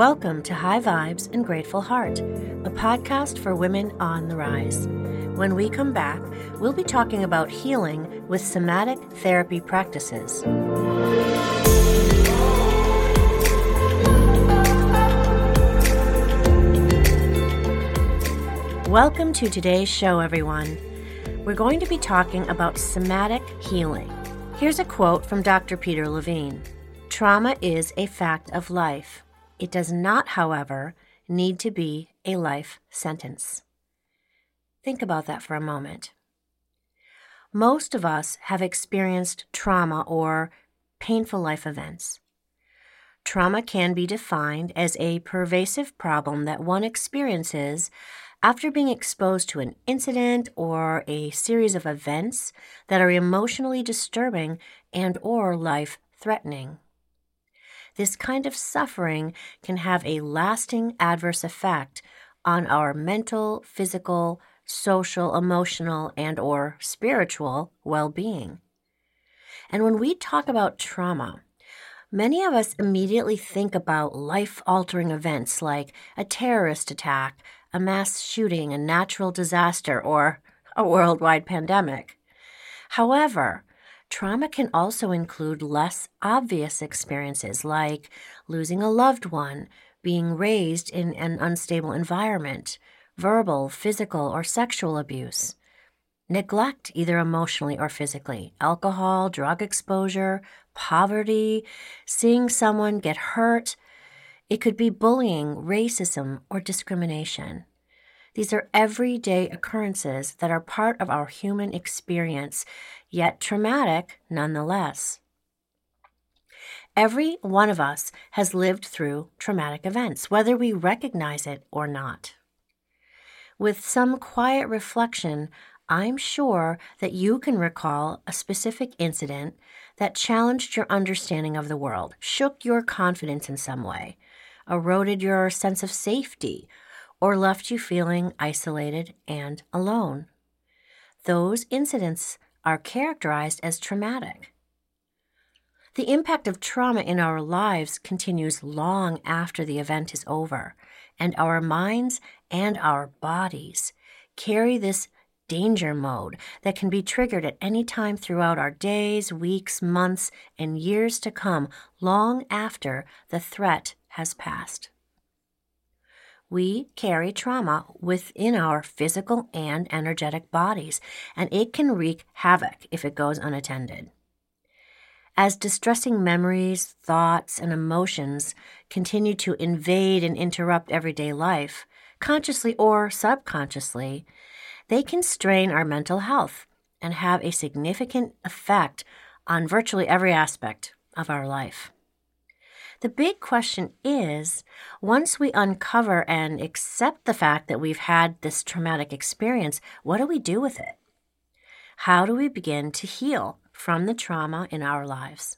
Welcome to High Vibes and Grateful Heart, a podcast for women on the rise. When we come back, we'll be talking about healing with somatic therapy practices. Welcome to today's show, everyone. We're going to be talking about somatic healing. Here's a quote from Dr. Peter Levine Trauma is a fact of life. It does not, however, need to be a life sentence. Think about that for a moment. Most of us have experienced trauma or painful life events. Trauma can be defined as a pervasive problem that one experiences after being exposed to an incident or a series of events that are emotionally disturbing and or life-threatening. This kind of suffering can have a lasting adverse effect on our mental, physical, social, emotional, and or spiritual well-being. And when we talk about trauma, many of us immediately think about life-altering events like a terrorist attack, a mass shooting, a natural disaster, or a worldwide pandemic. However, Trauma can also include less obvious experiences like losing a loved one, being raised in an unstable environment, verbal, physical, or sexual abuse, neglect, either emotionally or physically, alcohol, drug exposure, poverty, seeing someone get hurt. It could be bullying, racism, or discrimination. These are everyday occurrences that are part of our human experience, yet traumatic nonetheless. Every one of us has lived through traumatic events, whether we recognize it or not. With some quiet reflection, I'm sure that you can recall a specific incident that challenged your understanding of the world, shook your confidence in some way, eroded your sense of safety, or left you feeling isolated and alone. Those incidents are characterized as traumatic. The impact of trauma in our lives continues long after the event is over, and our minds and our bodies carry this danger mode that can be triggered at any time throughout our days, weeks, months, and years to come, long after the threat has passed we carry trauma within our physical and energetic bodies, and it can wreak havoc if it goes unattended. As distressing memories, thoughts, and emotions continue to invade and interrupt everyday life, consciously or subconsciously, they can strain our mental health and have a significant effect on virtually every aspect of our life. The big question is once we uncover and accept the fact that we've had this traumatic experience, what do we do with it? How do we begin to heal from the trauma in our lives?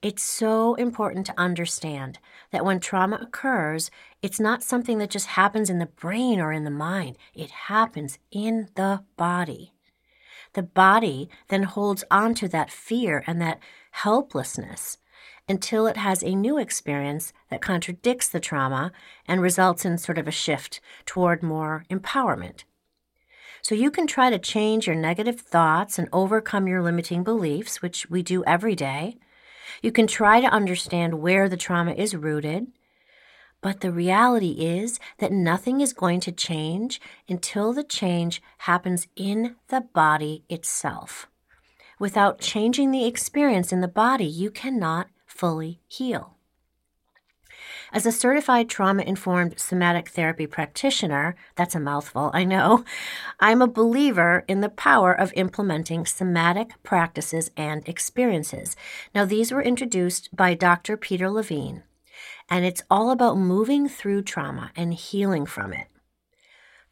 It's so important to understand that when trauma occurs, it's not something that just happens in the brain or in the mind, it happens in the body. The body then holds on to that fear and that helplessness until it has a new experience that contradicts the trauma and results in sort of a shift toward more empowerment. So you can try to change your negative thoughts and overcome your limiting beliefs, which we do every day. You can try to understand where the trauma is rooted. But the reality is that nothing is going to change until the change happens in the body itself. Without changing the experience in the body, you cannot fully heal. As a certified trauma informed somatic therapy practitioner, that's a mouthful, I know, I'm a believer in the power of implementing somatic practices and experiences. Now, these were introduced by Dr. Peter Levine, and it's all about moving through trauma and healing from it.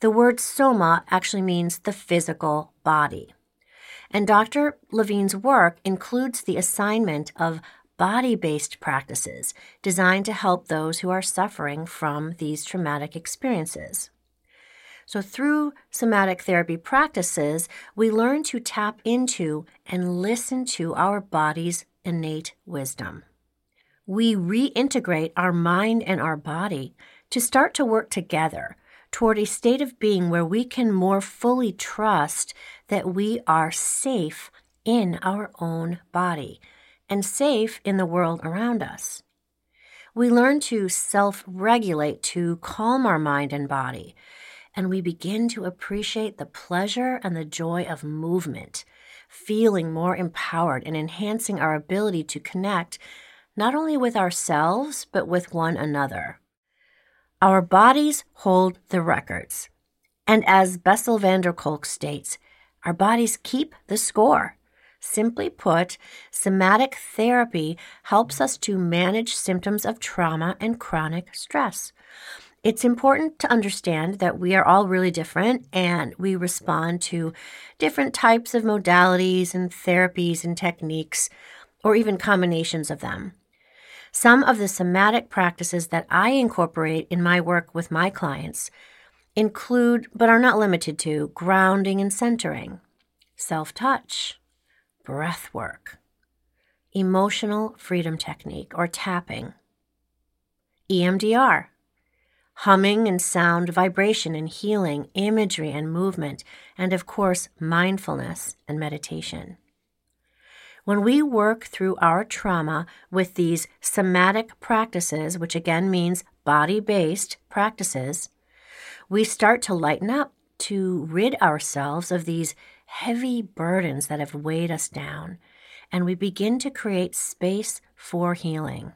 The word soma actually means the physical body. And Dr. Levine's work includes the assignment of body based practices designed to help those who are suffering from these traumatic experiences. So, through somatic therapy practices, we learn to tap into and listen to our body's innate wisdom. we reintegrate our mind and our body to start to work together toward a state of being where we can more fully trust that we are safe in our own body and safe in the world around us. We learn to self regulate to calm our mind and body, and we begin to appreciate the pleasure and the joy of movement, feeling more empowered and enhancing our ability to connect not only with ourselves, but with one another. Our bodies hold the records. And as Bessel van der Kolk states, our bodies keep the score. Simply put, somatic therapy helps us to manage symptoms of trauma and chronic stress. It's important to understand that we are all really different and we respond to different types of modalities and therapies and techniques, or even combinations of them. Some of the somatic practices that I incorporate in my work with my clients include, but are not limited to, grounding and centering, self touch, breath work, emotional freedom technique or tapping, EMDR, humming and sound vibration and healing, imagery and movement, and of course, mindfulness and meditation. When we work through our trauma with these somatic practices, which again means body based practices, we start to lighten up to rid ourselves of these heavy burdens that have weighed us down, and we begin to create space for healing.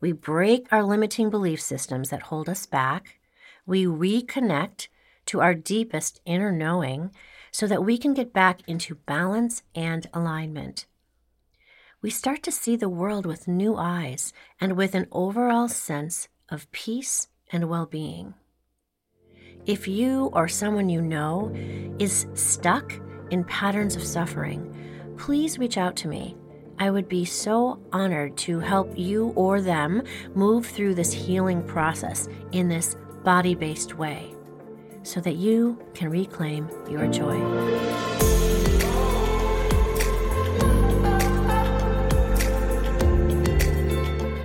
We break our limiting belief systems that hold us back. We reconnect to our deepest inner knowing so that we can get back into balance and alignment. We start to see the world with new eyes and with an overall sense of peace and well being. If you or someone you know is stuck in patterns of suffering, please reach out to me. I would be so honored to help you or them move through this healing process in this body based way so that you can reclaim your joy.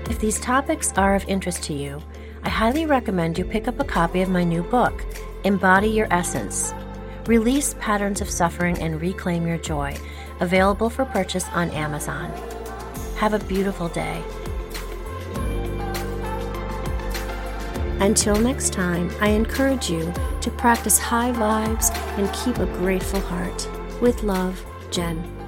If these topics are of interest to you, I highly recommend you pick up a copy of my new book, Embody Your Essence Release Patterns of Suffering and Reclaim Your Joy, available for purchase on Amazon. Have a beautiful day. Until next time, I encourage you to practice high vibes and keep a grateful heart. With love, Jen.